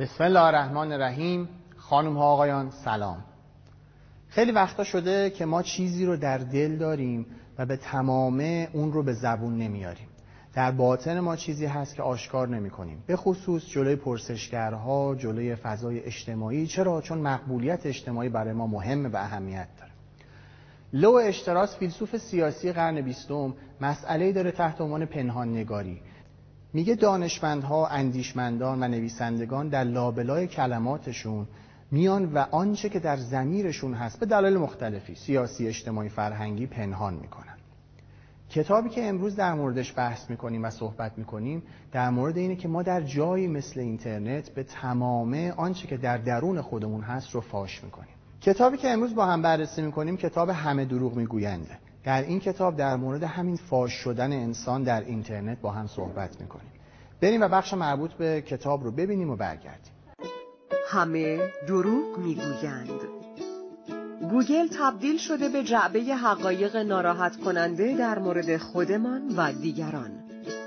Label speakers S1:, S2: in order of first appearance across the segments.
S1: بسم الله الرحمن الرحیم. خانم ها آقایان سلام. خیلی وقتا شده که ما چیزی رو در دل داریم و به تمامه اون رو به زبون نمیاریم. در باطن ما چیزی هست که آشکار نمی کنیم به خصوص جلوی پرسشگرها جلوی فضای اجتماعی. چرا؟ چون مقبولیت اجتماعی برای ما مهمه و اهمیت داره. لو اشتراس فیلسوف سیاسی قرن بیستم مسئله داره تحت عنوان پنهان نگاری میگه دانشمندها اندیشمندان و نویسندگان در لابلای کلماتشون میان و آنچه که در زمیرشون هست به دلایل مختلفی سیاسی اجتماعی فرهنگی پنهان می‌کنن. کتابی که امروز در موردش بحث می‌کنیم و صحبت می‌کنیم در مورد اینه که ما در جایی مثل اینترنت به تمامه آنچه که در درون خودمون هست رو فاش می‌کنیم. کتابی که امروز با هم بررسی می‌کنیم کتاب همه دروغ میگوینده. در این کتاب در مورد همین فاش شدن انسان در اینترنت با هم صحبت می‌کنیم. بریم و بخش مربوط به کتاب رو ببینیم و برگردیم.
S2: همه دروغ می‌گویند گوگل تبدیل شده به جعبه حقایق ناراحت کننده در مورد خودمان و دیگران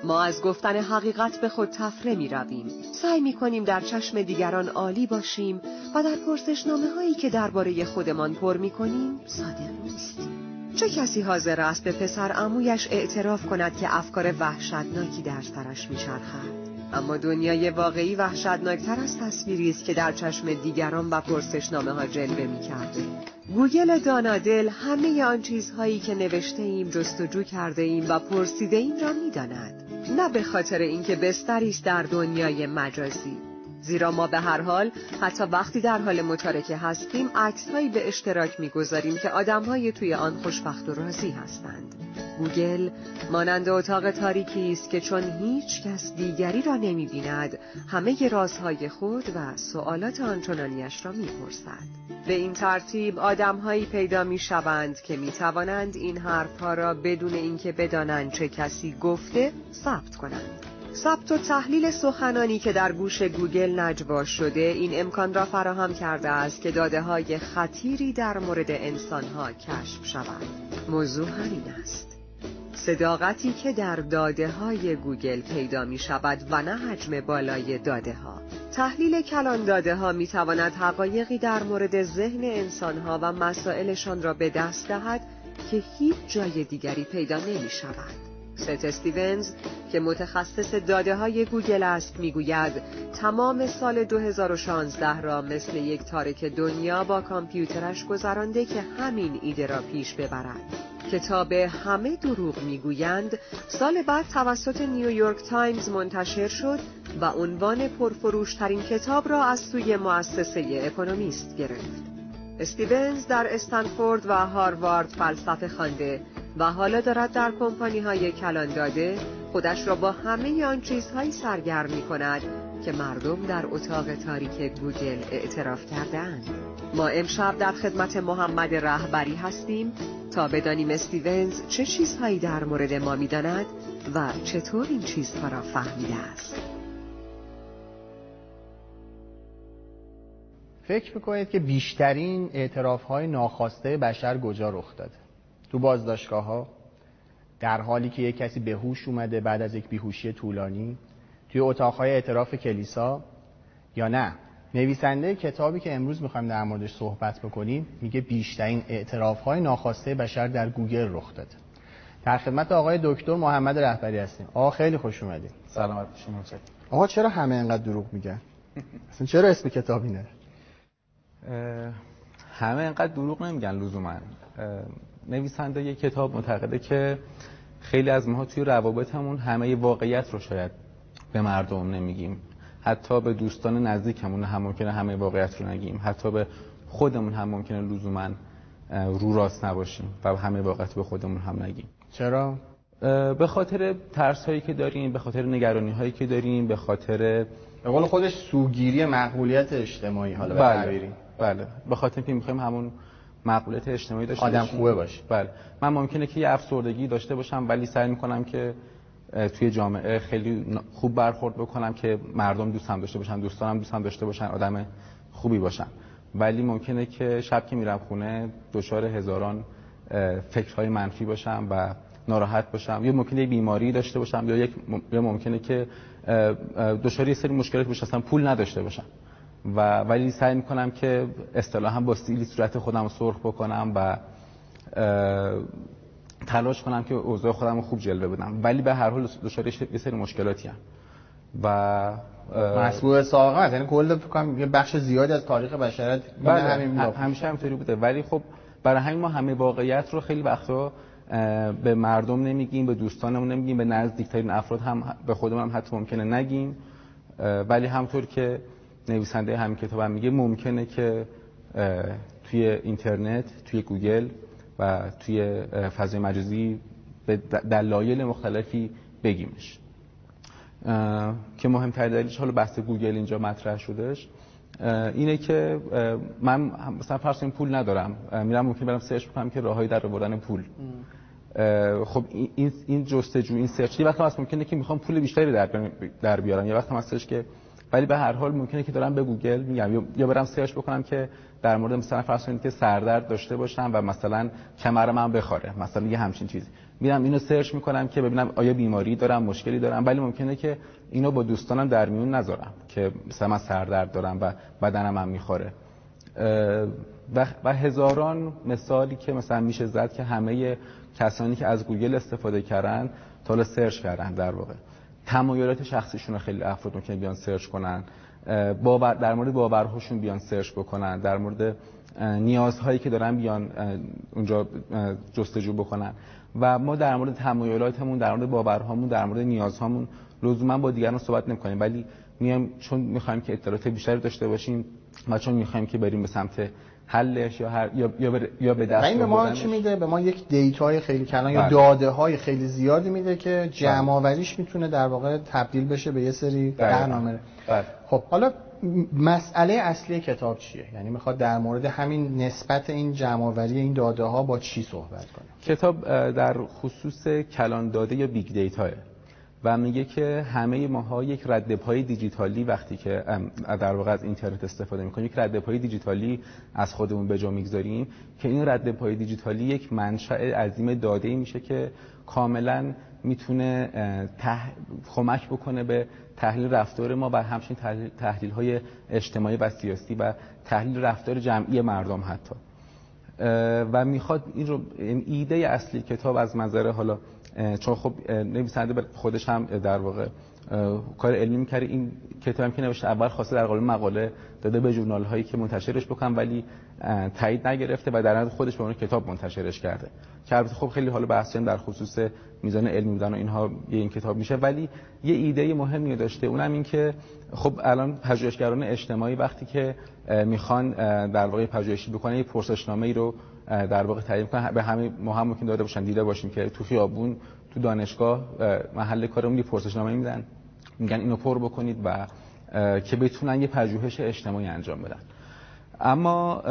S2: ما از گفتن حقیقت به خود تفره می رویم. سعی می کنیم در چشم دیگران عالی باشیم و در پرسشنامه هایی که درباره خودمان پر می کنیم صادق نیستیم. چه کسی حاضر است به پسر امویش اعتراف کند که افکار وحشتناکی در سرش میچرخد اما دنیای واقعی وحشتناکتر از تصویری است که در چشم دیگران و پرسشنامه ها جلوه می‌کرده گوگل دانای کل همه آن چیزهایی که نوشته ایم جستجو کرده ایم و پرسیده ایم را می‌داند. نه به خاطر اینکه بستری است در دنیای مجازی. زیرا ما به هر حال حتی وقتی در حال متارکه هستیم عکس هایی به اشتراک می‌گذاریم که آدم های توی آن خوشبخت و راضی هستند. گوگل مانند اتاق تاریکی است که چون هیچ کس دیگری را نمی بیند همه رازهای خود و سوالات آنچنانیش را می‌پرسد. به این ترتیب آدمهایی پیدا می شوند که می توانند این حرفها را بدون اینکه بدانند چه کسی گفته ثبت کنند. ثبت و تحلیل سخنانی که در گوش گوگل نجوا شده این امکان را فراهم کرده است که داده های خطیری در مورد انسان ها کشف شود موضوع همین است. صداقتی که در داده های گوگل پیدا می شود و نه حجم بالای داده ها تحلیل کلان داده ها می تواند حقایقی در مورد ذهن انسان ها و مسائلشان را به دست دهد که هیچ جای دیگری پیدا نمی شود ست استیونز که متخصص داده های گوگل است می‌گوید تمام سال 2016 را مثل یک تارک دنیا با کامپیوترش گذرانده که همین ایده را پیش ببرد. کتاب همه دروغ می‌گویند سال بعد توسط نیویورک تایمز منتشر شد و عنوان پرفروشترین کتاب را از سوی مؤسسه اکونومیست گرفت استیونز در استنفورد و هاروارد فلسفه خوانده و حالا دارد در کمپانی های کلان داده خودش را با همه آن چیزهایی سرگرم می کند که مردم در اتاق تاریک گوگل اعتراف کردند. ما امشب در خدمت محمد رهبری هستیم. تا بدانیم استیونز چه چیزهایی در مورد ما می‌داند و چطور این چیزها را فهمیده است.
S1: فکر می‌کنید که بیشترین اعتراف های ناخواسته بشر کجا رخ داده؟ تو بازداشتگاه ها در حالی که یک کسی به هوش اومده بعد از یک بیهوشی طولانی توی اتاقهای اعتراف کلیسا یا نه؟ نویسنده کتابی که امروز می‌خوایم در موردش صحبت بکنیم میگه بیشترین اعتراف های ناخواسته بشر در گوگل رخ داده. در خدمت آقای دکتر محمد رهبری هستیم. آقا خیلی خوش اومدید
S3: سلامت شما
S1: آقا چرا همه انقدر دروغ میگن؟ اصلا چرا اسم کتاب اینه
S3: همه انقدر دروغ نمیگن لزوما. نویسنده یک کتاب معتقده که خیلی از ماها توی روابطمون همه واقعیت رو شاید به مردم نمیگیم. حتی به دوستان نزدیکمون هم ممکنه همه واقعیت رو نگیم حتی به خودمون هم ممکنه لزوما رو راست نباشیم و همه واقعیت به خودمون هم نگیم.
S1: چرا؟
S3: به خاطر ترس هایی که داریم به خاطر نگرانی هایی که داریم به خاطر
S1: به قول خودش سوگیری مقبولیت اجتماعی حالا
S3: بله بله. به خاطر اینکه می‌خوایم همون مقبولیت اجتماعی داشته
S1: آدم. خوبه باشه.
S3: بله. من ممکنه که یه افسردگی داشته باشم ولی سعی می‌کنم که توی جامعه خیلی خوب برخورد بکنم که مردم دوست داشته باشن دوستانم دوست داشته باشن آدم خوبی باشن. ولی ممکنه که شب که میرم خونه دچار هزاران فکرهای منفی باشم و ناراحت باشم. یا ممکنه یک بیماری داشته باشم یا یک یا ممکنه که دچار یه سری مشکلات باشم اصلا پول نداشته باشم. و ولی سعی می‌کنم که اصطلاحا با استیلی صورت خودم سرخ بکنم و تلاش کنم که اوضاع خودم رو خوب جلوه بدم. ولی به هر حال دچار یه سری مشکلاتی هم و
S1: مسبوع ساقه هست. یعنی کل فکر یه بخش زیادی از تاریخ بشریت
S3: بله همین همیشه همینطوری بوده. ولی خب برای همین ما همه واقعیت رو خیلی وقتا به مردم نمیگیم به دوستانمون نمیگیم به نزدیکترین افراد هم به خودمون هم حتی ممکنه نگیم. ولی همطور که نویسنده همین کتاب هم میگه ممکنه که توی اینترنت توی گوگل و توی فضای مجازی به دلایل مختلفی بگیمش. که مهمتر دلیلش حالا بحث گوگل اینجا مطرح شدش اینه که من مثلا فرض پول ندارم. میرم ممکن برم سرچ بکنم که راههایی در آوردن پول. خب این این جستجو این سرچ یه وقت هست ممکنه که می‌خوام پول بیشتری در در بیارم. یه وقت هستش که ولی به هر حال ممکنه که دارم به گوگل میگم. یا برم سرچ بکنم که در مورد مثلا فرض کنید که سردرد داشته باشم و مثلا کمر من بخاره. مثلا یه همچین چیزی. میرم اینو سرچ می‌کنم که ببینم آیا بیماری دارم مشکلی دارم ولی ممکنه که اینو با دوستانم در میون نذارم که مثلا من سردرد دارم و بدنم هم می‌خاره. و هزاران مثالی که مثلا میشه زد که همه کسانی که از گوگل استفاده کردن تا سرچ کردن در واقع. تمایلات شخصیشون رو خیلی افراد ممکنه بیان سرچ کنن. باور در مورد باورهاشون بیان سرچ بکنن در مورد نیازهایی که دارن بیان اونجا جستجو بکنن. و ما در مورد تمایلاتمون در مورد باورهامون در مورد نیازهامون لزوما با دیگران صحبت نمی‌کنیم. ولی میام چون می‌خوایم که اطلاعات بیشتری داشته باشیم و چون می‌خوایم که بریم به سمت حلش یا هر یا یا, یا به دست
S1: این به ما چی میده؟ به ما یک دیتای خیلی کلان یا داده های خیلی زیادی میده که جمع آوریش می‌تونه در واقع تبدیل بشه به یه سری برنامه خب حالا مسئله اصلی کتاب چیه؟ یعنی می‌خواد در مورد همین نسبت این جمع آوری این داده ها با چی صحبت کنه؟
S3: کتاب در خصوص کلان داده یا big data و میگه که همه ماها یک رد پای دیجیتالی وقتی که در واقع از اینترنت استفاده می‌کنیم یک رد پای دیجیتالی از خودمون به جا می‌گذاریم که این رد پای دیجیتالی یک منشأ عظیم داده ای میشه که کاملا می‌تونه کمک بکنه به تحلیل رفتار ما و همچنین تحلیل, تحلیل های اجتماعی و سیاسی و تحلیل رفتار جمعی مردم حتی. و می‌خواد این رو ایده اصلی کتاب از منظر حالا چون خب نویسنده خودش هم در واقع کار علمی می‌کرد. این کتاب هم که نوشته اول خواسته در قالب مقاله داده به ژورنال هایی که منتشرش بکنم ولی تایید نگرفته و در نتیجه خودش به اون کتاب منتشرش کرده. که البته خب خیلی حالا بحث در خصوص میزان علمی بودن و اینها یه این کتاب میشه. ولی یه ایده مهمی داشته. اونم این که خب الان پژوهشگران اجتماعی وقتی که می‌خوان در واقع پژوهشی بکنن یه پرسشنامه ای رو در واقع تعریف کنن به همه ما هم ممکن داده باشن دیده باشیم که تو خیابون تو دانشگاه محل کارمون یه پرسشنامه میدن. میگن اینو پر بکنید و که بتونن یه پژوهش اجتماعی انجام بدن. اما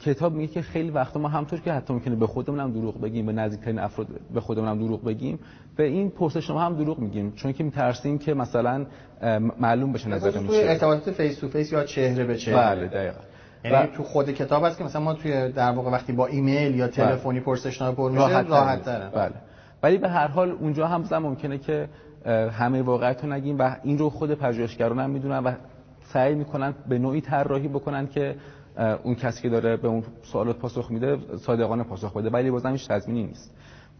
S3: کتاب میگه که خیلی وقتا ما همونطور که حتی ممکنه به خودمون هم دروغ بگیم به نزدیکترین افراد به خودمون هم دروغ بگیم به این پرسشنامه هم دروغ میگیم. چون که میترسیم که مثلا معلوم بشه نظرمون
S1: چیه. ارتباطات face to face یا چهره به چهره.
S3: بله دقیقاً.
S1: یعنی تو خود کتاب هست که مثلا ما توی در واقع وقتی با ایمیل یا تلفنی پرسشنامه پر میشه راحت تره.
S3: بله. ولی به هر حال اونجا هم ممکنه که همه واقعیت رو نگیم و این رو خود پژوهشگران هم می‌دونن و سعی می‌کنن به نوعی طراحی بکنن که اون کسی که داره به اون سوالات پاسخ میده صادقانه پاسخ بده. ولی بازم هیچ تضمینی نیست.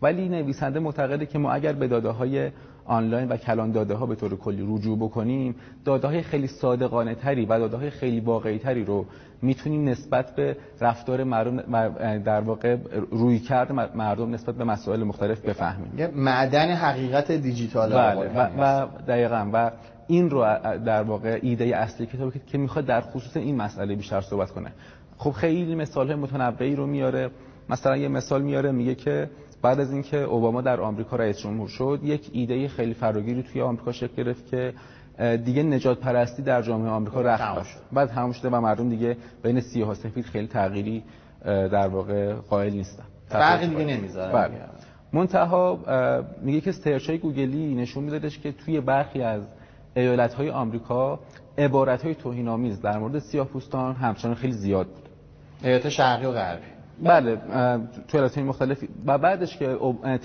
S3: ولی نویسنده معتقده که ما اگر به داده های آنلاین و کلان داده ها به طور کلی رجوع بکنیم داده های خیلی صادقانه تری و داده های خیلی واقعی تری رو می‌تونیم نسبت به رفتار مردم در واقع روی کرد مردم نسبت به مسائل مختلف بفهمیم.
S1: یه معدن حقیقت دیجیتال
S3: بله و, و دقیقا و این رو در واقع ایده اصلی کتاب که می‌خواد در خصوص این مسئله بیشتر صحبت کنه. خب خیلی مثال های متنوعی رو میاره. مثلا یه مثال میاره میگه که بعد از اینکه اوباما در آمریکا رئیس جمهور شد یک ایده خیلی فراگیری توی آمریکا شکل گرفت که دیگه نجات پرستی در جامعه آمریکا رخت بعد همون شده و مردم دیگه بین سیاه و سفید خیلی تغییری در واقع قائل نیستم
S1: فرقی دیگه نمی‌ذاره.
S3: بله. منتها میگه که سرچ های گوگلی نشون میدادش که توی برخی از ایالت های آمریکا عبارت های توهین آمیز در مورد سیاه‌پوستان همچنان خیلی زیاد بود.
S1: ایالت شرقی و غربی.
S3: بله تو ایالت مختلفی و بعدش که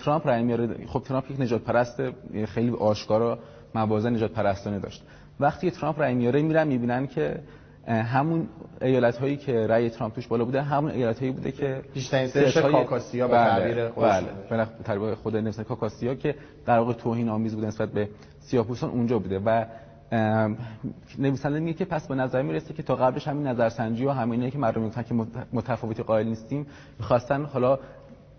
S3: ترامپ رای میاره خب ترامپ یک نژادپرست خیلی آشکارا مواضع نژادپرستانه داشت. وقتی ترامپ رای میاره میرن می‌بینن که همون ایالت هایی که رای ترامپ توش بالا بوده همون ایالت هایی بوده که
S1: بیشترین سرچ کاکاسیاه به تعبیر
S3: بله بله خود نویسنده کاکاسیا که در واقع توهین آمیز بوده نسبت به سیاه‌پوستان اونجا بوده. و نویسنده میگه که پس به نظر می‌رسه که تا قبلش همین نظرسنجی و همینه که مردم می‌گفتن که متفاوتی قائل نیستیم می‌خواستن حالا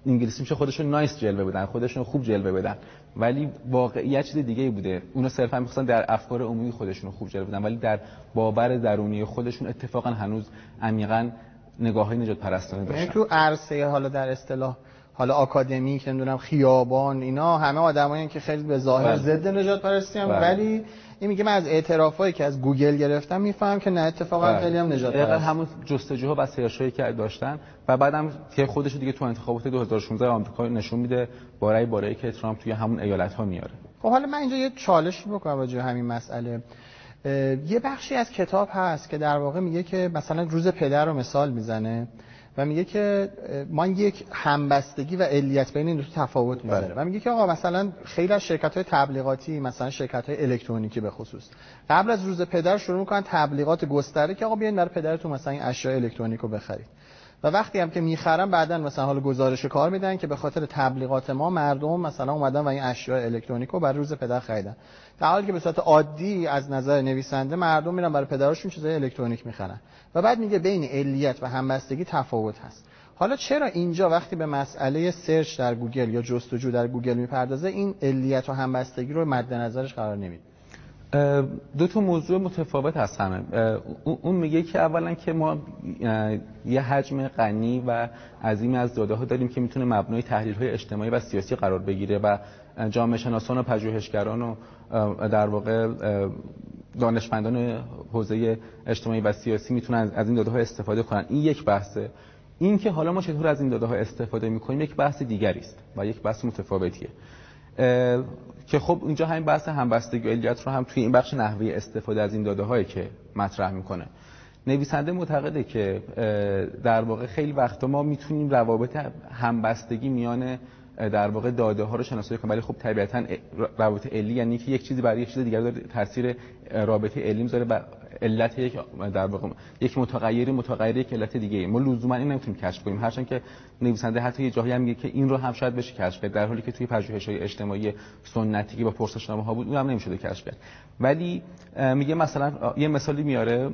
S3: انگلیسی میشه خودشون نایس جلوه بدن خودشون خوب جلوه بدن ولی واقعیت چیز دیگه بوده اونا صرفا می‌خواستن در افکار عمومی خودشون خوب جلوه بدن ولی در باور درونی خودشون اتفاقا هنوز عمیقا نگاه های نژادپرستانه
S1: یعنی
S3: داشتن
S1: تو عرصه حالا در اصطلاح حالا آکادمیک نمی‌دونم خیابان اینا همه آدمایی که خیلی به ظاهر
S3: بله.
S1: ضد نژادپرستی هم
S3: بله.
S1: ولی این میگه من از اعترافایی که از گوگل گرفتم میفهم که نه اتفاقا
S3: بله.
S1: خیلی هم نژادپرست.
S3: همون جستجوها و سرچ‌هایی که داشتن و بعدم که خودش دیگه تو انتخابات 2016 آمریکا نشون میده با رای با رایی که ترامپ توی همون ایالت ها میاره.
S1: خب حالا من اینجا یه چالش بکنم راجع همین مسئله. یه بخشی از کتاب هست که در واقع میگه که مثلا روز پدر رو مثال می‌زنه. و میگه که ما یک همبستگی و علیت بین این دو تفاوت می‌ذاره
S3: بله.
S1: و میگه که آقا مثلا خیلی از شرکت های تبلیغاتی مثلا شرکت های الکترونیکی به خصوص قبل از روز پدر شروع می‌کنن تبلیغات گستره که آقا بیاین برای پدرتون مثلا این اشیاء الکترونیک رو بخرید و وقتی هم که می‌خرن بعدا مثلا حالا گزارش کار میدن که به خاطر تبلیغات ما مردم مثلا اومدن و این اشیاء الکترونیک رو برای روز پدر خریدن. در حالی که به صورت عادی از نظر نویسنده مردم میرن برای پدرشون چیزای الکترونیک می‌خرن و بعد میگه بین علیت و همبستگی تفاوت هست. حالا چرا اینجا وقتی به مسئله سرچ در گوگل یا جستجو در گوگل می‌پردازه این علیت و همبستگی رو مد نظرش قرار نمیده؟
S3: دو تا موضوع متفاوت هست همه. اون- میگه که اولا که ما یه حجم غنی و عظیمی از داده ها داریم که می‌تونه مبنای تحلیل های اجتماعی و سیاسی قرار بگیره و جامعه شناسان و پژوهشگران و در واقع دانشمندان حوزه اجتماعی و سیاسی می‌تونن از- این داده ها استفاده کنن. این یک بحثه. این که حالا ما چطور از این داده ها استفاده می‌کنیم یک بحث دیگری است و یک بحث متفاوتیه. که خب اینجا همین بحث همبستگی و علیت رو هم توی این بخش نحوه استفاده از این داده هایی که مطرح می‌کنه. نویسنده معتقده که در واقع خیلی وقتا ما می‌تونیم روابط همبستگی میان در واقع داده ها رو شناسایی کنیم ولی خب طبیعتا روابط علی یعنی که یک چیزی برای یک چیز دیگر داره تاثیر رابطه علی می‌ذاره و علت یک در واقع یک متغیری متغیر یک علت دیگه ما لزوما این نمی‌تونیم کشف کنیم. هرچند که نویسنده حتی یه جایی هم میگه که این رو هم شاید بشه کشف کرد. در حالی که توی پژوهش‌های اجتماعی سنتی که با پرسشنامه ها بود اون هم نمی‌شده کشف کرد. ولی میگه مثلا یه مثالی میاره.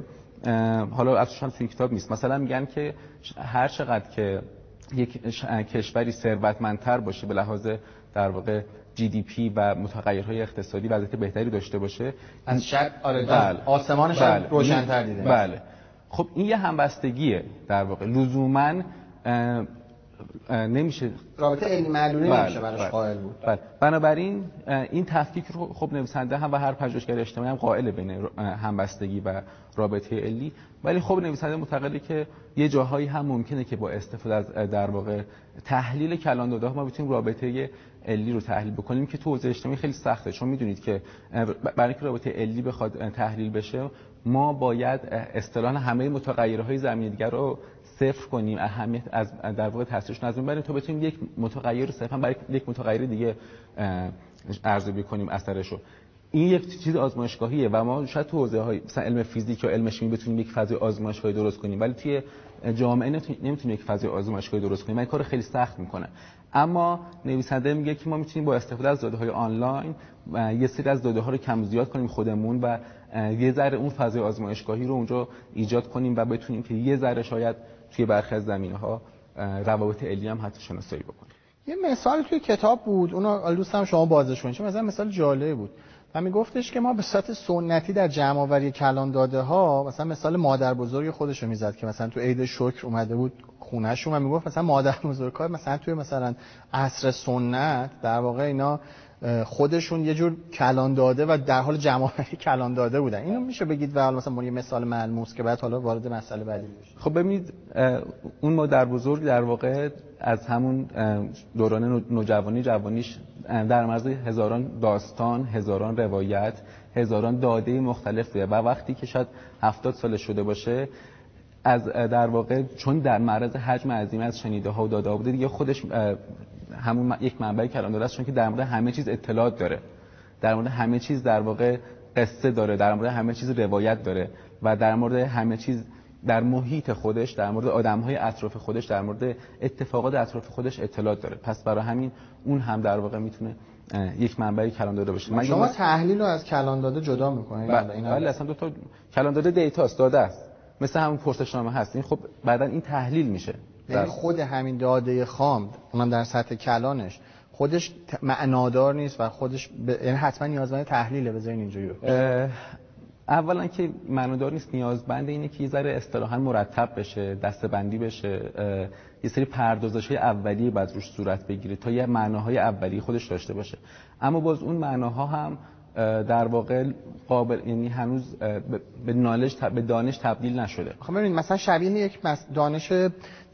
S3: حالا هم توی کتاب نیست. مثلا میگن که هر چقدر که یک کشوری ثروتمندتر باشه به لحاظ در واقع جی دی پی و متغیرهای اقتصادی وضعیت بهتری داشته باشه.
S1: از شب آره
S3: بله.
S1: آسمانش
S3: بله.
S1: روشن‌تر دیده.
S3: بله. خب این یه همبستگیه در واقع. لزوما نمیشه
S1: رابطه علمی معلولی
S3: بله،
S1: نمیشه براش
S3: بله.
S1: قائل بود
S3: بله. بنابراین این تفکیک رو خب نویسنده هم و هر پژوهشگر اجتماعی هم قائل بین همبستگی و رابطه علی ولی خب نویسنده معتقده که یه جاهایی هم ممکنه که با استفاده از در واقع تحلیل کلان داده ما بتونیم رابطه علی رو تحلیل بکنیم که تو حوزه اجتماعی خیلی سخته چون می‌دونید که برای اینکه رابطه علی بخواد تحلیل بشه ما باید اصطلاحا همه متغیرهای زمینی دیگر رو صفر کنیم اهمیت از در واقع تاثیرشون از اون بریم تا بتونیم یک متغیر صرفا برای یک متغیر دیگه ارزیابی کنیم اثرش رو این یک چیز آزمایشگاهیه و ما شاید تو حوزه های علم فیزیک یا علم شیمی بتونیم یک فضای آزمایشگاهی درست کنیم ولی توی جامعه نمی‌تونیم یک فضای آزمایشگاهی درست کنیم. این کار خیلی سخت می‌کنه. اما نویسنده میگه که ما می‌تونیم با استفاده از داده های آنلاین یه سری از داده ها رو کم زیاد کنیم خودمون و یه ذره اون فضای آزمایشگاهی رو اونجا ایجاد کنیم و بتونیم که یه ذره شاید توی برخی از زمینه روابط علی هم حتی شناسایی بکنیم.
S1: یه مثال توی کتاب بود اونو دوستم شما بازش کنید. مثلا مثال جالب بود. و میگفتش که ما به صورت سنتی در جمع آوری کلان داده ها مثلا مثال مادر بزرگ خودش رو می‌زد که مثلا تو عید شکر اومده بود خونهشون و می‌گفت مثلا مادر بزرگ‌ها مثلا توی مثلا عصر سنت در واقع اینا خودشون یه جور کلان داده و در حال جمعآوری کلان داده بودن. اینو میشه بگید و مثلا یه مثال ملموس که بعد حالا وارد مسئله بعدی بشیم
S3: خب ببینید اون مادر بزرگ در واقع از همون دوران نوجوانی جوانیش در مرز هزاران داستان هزاران روایت هزاران داده مختلف بوده و وقتی که شاید هفتاد سال شده باشه از در واقع چون در معرض حجم عظیم از شنیده ها و داده ها بوده دیگه خودش همون یک منبع کلام داره است چون که در مورد همه چیز اطلاعات داره. در مورد همه چیز در واقع قصه داره در مورد همه چیز روایت داره و در مورد همه چیز در محیط خودش در مورد آدم های اطراف خودش در مورد اتفاقات اطراف خودش اطلاعات داره. پس برای همین اون هم در واقع می‌تونه یک منبع کلان داده باشه.
S1: شما تحلیل رو از کلان داده جدا می‌کنید؟
S3: بله. اصلا دو تا کلان داده دیتاست داده است. مثل همون پرسشنامه هست. این خب بعدا این تحلیل میشه.
S1: یعنی خود همین داده خام اونم در سطح کلانش خودش معنادار نیست و خودش ب... یعنی حتما نیازمند تحلیله بذارین اینجوری
S3: اولا که معنادار نیست نیازمند اینه که یه ذره اصطلاحا مرتب بشه دستبندی بشه یه سری پردازش های اولیه بعد روش صورت بگیره تا یه معناهای اولیه خودش داشته باشه. اما باز اون معناها هم در واقع قابل یعنی هنوز به نالج به دانش تبدیل نشده.
S1: خب ببینید مثلا شبیه یک دانش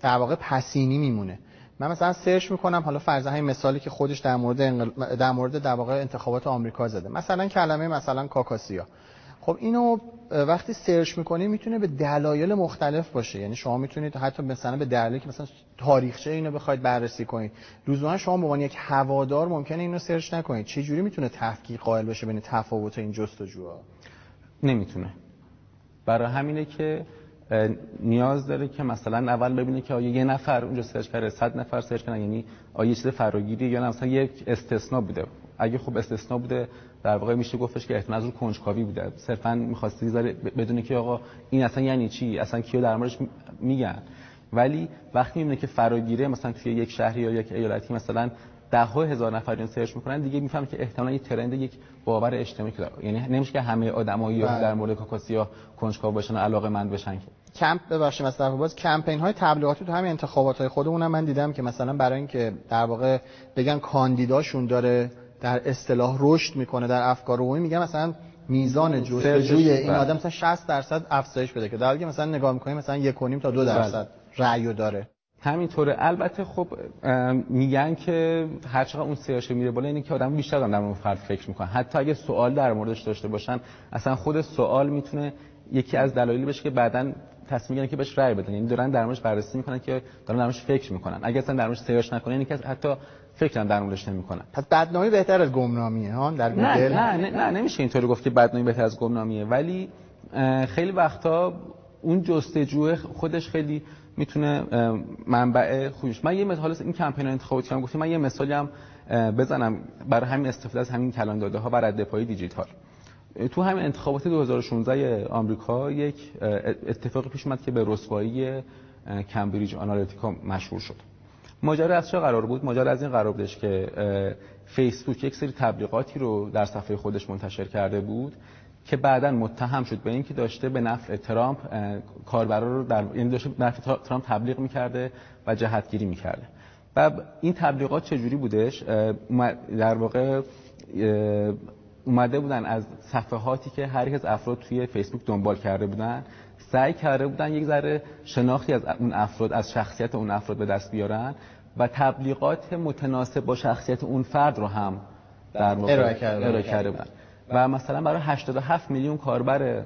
S1: در واقع پسینی میمونه. من مثلا سرچ می‌کنم حالا فرض همین مثالی که خودش در مورد انقل... در مورد در واقع انتخابات آمریکا زده. مثلا کلمه مثلا کاکاسیا. خب اینو وقتی سرچ می‌کنی می‌تونه به دلایل مختلف باشه. یعنی شما می‌تونید حتی مثلا به دلایلی که مثلا تاریخچه اینو بخواید بررسی کنید. لزوما شما به عنوان یک هوادار ممکنه اینو سرچ نکنید. چه جوری می‌تونه تفکیک قائل بشه بین تفاوت این جستجوها؟
S3: نمی‌تونه. برای همینه که نیاز داره که مثلا اول ببینه که آیا یه نفر اونجا سرچ کرده 100 نفر سرچ کردن یعنی آیا یه چیز فراگیری یا مثلا یک استثناء بوده. اگه خب استثناء بوده در واقع میشه گفتش که احتمال از کنجکاوی بوده. صرفا می‌خواسته یه ذره بدونه که آقا این اصلا یعنی چی؟ اصلا کیو در موردش میگن؟ ولی وقتی می‌بینه که فراگیره مثلا توی یک شهری یا یک ایالتی مثلا ده ها هزار نفر این search می‌کنن دیگه می‌فهمن که احتمالاً یه trend یک باور اجتماعی که یعنی نمیشه که همه آدمایی بله. در مورد کاکاسیاه کنجکاو باشن و علاقه مند بشن
S1: کمپ ببخشید مثلا باز کمپین های تبلیغاتی تو همین انتخابات های خودمون من دیدم که مثلا برای اینکه در واقع بگن کاندیداشون داره در اصطلاح رشد می‌کنه در افکار عمومی میگن مثلا میزان جستجوی این بله. آدم مثلا 60 درصد افزایش بده که در حالی که مثلا نگاه می‌کنیم مثلا 1.5 تا 2 بله. درصد رأی داره
S3: همینطوره البته خب میگن که هر چقدر اون سیاشه میره بالا اینه که آدم بیشتر در مورد فرد فکر می‌کنه حتی اگه سوال در موردش داشته باشن اصلا خود سوال می‌تونه یکی از دلایلی بشه که بعدا تصمیم می‌گیرن که بهش رأی بدن. یعنی دارن در موردش بررسی می‌کنن که دارن در موردش فکر می‌کنن. اگه اصلا در موردش سرچ نکنن یعنی که حتی فکرم در موردش نمی‌کنن.
S1: پس بدنامی بهتر از گمنامیه ها؟ در
S3: گوگل؟ نه نه نه, نه نمیشه اینطوری گفت که بدنامی بهتر از گمنامیه. ولی خیلی وقتا اون جستجو خودش خیلی می‌تونه منبع خوبش من یه مثال این کمپین انتخاباتی هم گفتم من یه مثالی هم بزنم برای همین استفاده از همین کلان داده ها و رد پای دیجیتال. تو همین انتخابات 2016 آمریکا یک اتفاقی پیش اومد که به رسوایی کمبریج آنالیتیکا مشهور شد. ماجرا از چه قرار بود؟ ماجرا از این قرار بودش که فیسبوک یک سری تبلیغاتی رو در صفحه خودش منتشر کرده بود که بعدا متهم شد به اینکه داشته به نفع ترامپ کاربرا رو در یعنی داشته به نفع ترامپ تبلیغ می‌کرده و جهتگیری می‌کرده. و این تبلیغات چجوری بودش؟ در واقع اومده بودن از صفحاتی که هر یک از افراد توی فیسبوک دنبال کرده بودن سعی کرده بودن یک ذره شناختی از اون افراد از شخصیت اون افراد به دست بیارن و تبلیغات متناسب با شخصیت اون فرد رو هم در واقع ارائه کرده بودن. و مثلا برای 87 میلیون کاربر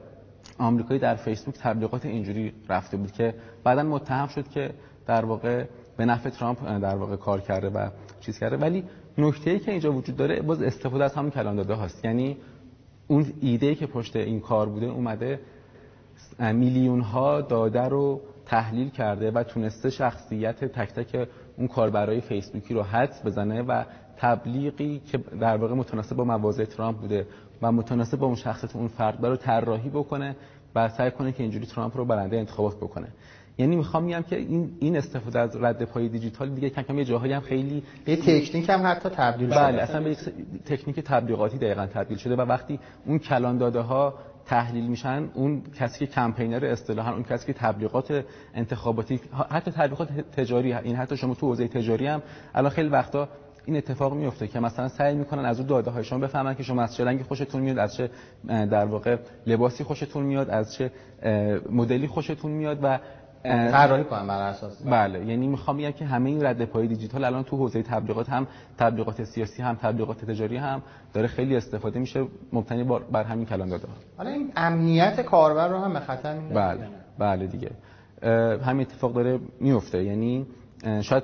S3: آمریکایی در فیسبوک تبلیغات اینجوری رفته بود که بعدا متهم شد که در واقع به نفع ترامپ در واقع کار کرده و چیز کرده. ولی نکته که اینجا وجود داره باز استفاده از همون کلان داده هاست. یعنی اون ایده که پشت این کار بوده اومده میلیون ها داده رو تحلیل کرده و تونسته شخصیت تک تک اون کاربرای فیسبوکی رو حدس بزنه و تبلیغی که در واقع متناسب با مواضع ترامپ بوده و متناسب با اون شخصیت اون فرد رو طراحی بکنه و سعی کنه که اینجوری ترامپ رو برنده انتخابات بکنه. یعنی می‌خوام میگم که این این استفاده از رد پای دیجیتال دیگه کم کم یه جاهایی هم خیلی
S1: به تکنیک هم حتی تبدیل
S3: شده. بله اصلا به تکنیک تبلیغاتی دقیقا تبدیل شده و وقتی اون کلان داده ها تحلیل میشن اون کسی که کمپینر اصطلاحا اون کسی که تبلیغات انتخاباتی حتی تبلیغات تجاری این حتی شما تو حوزه تجاری هم الان خیلی وقتا این اتفاق میفته که مثلا سعی می‌کنن از اون داده های شما بفهمن که شما از چه رنگی خوشتون میاد از چه در واقع لباسی خوشتون میاد از چه مدلی خوشتون میاد و
S1: طراحی کنم بر اساس.
S3: بله یعنی می‌خوام بگم که همه این رد پای دیجیتال الان تو حوزه تبلیغات هم تبلیغات سیاسی هم تبلیغات تجاری هم داره خیلی استفاده میشه مبتنی بر همین کلان داده.
S1: حالا این امنیت کاربر رو هم به خطر میندازه
S3: بله بله دیگه. همین اتفاق داره میفته یعنی شاید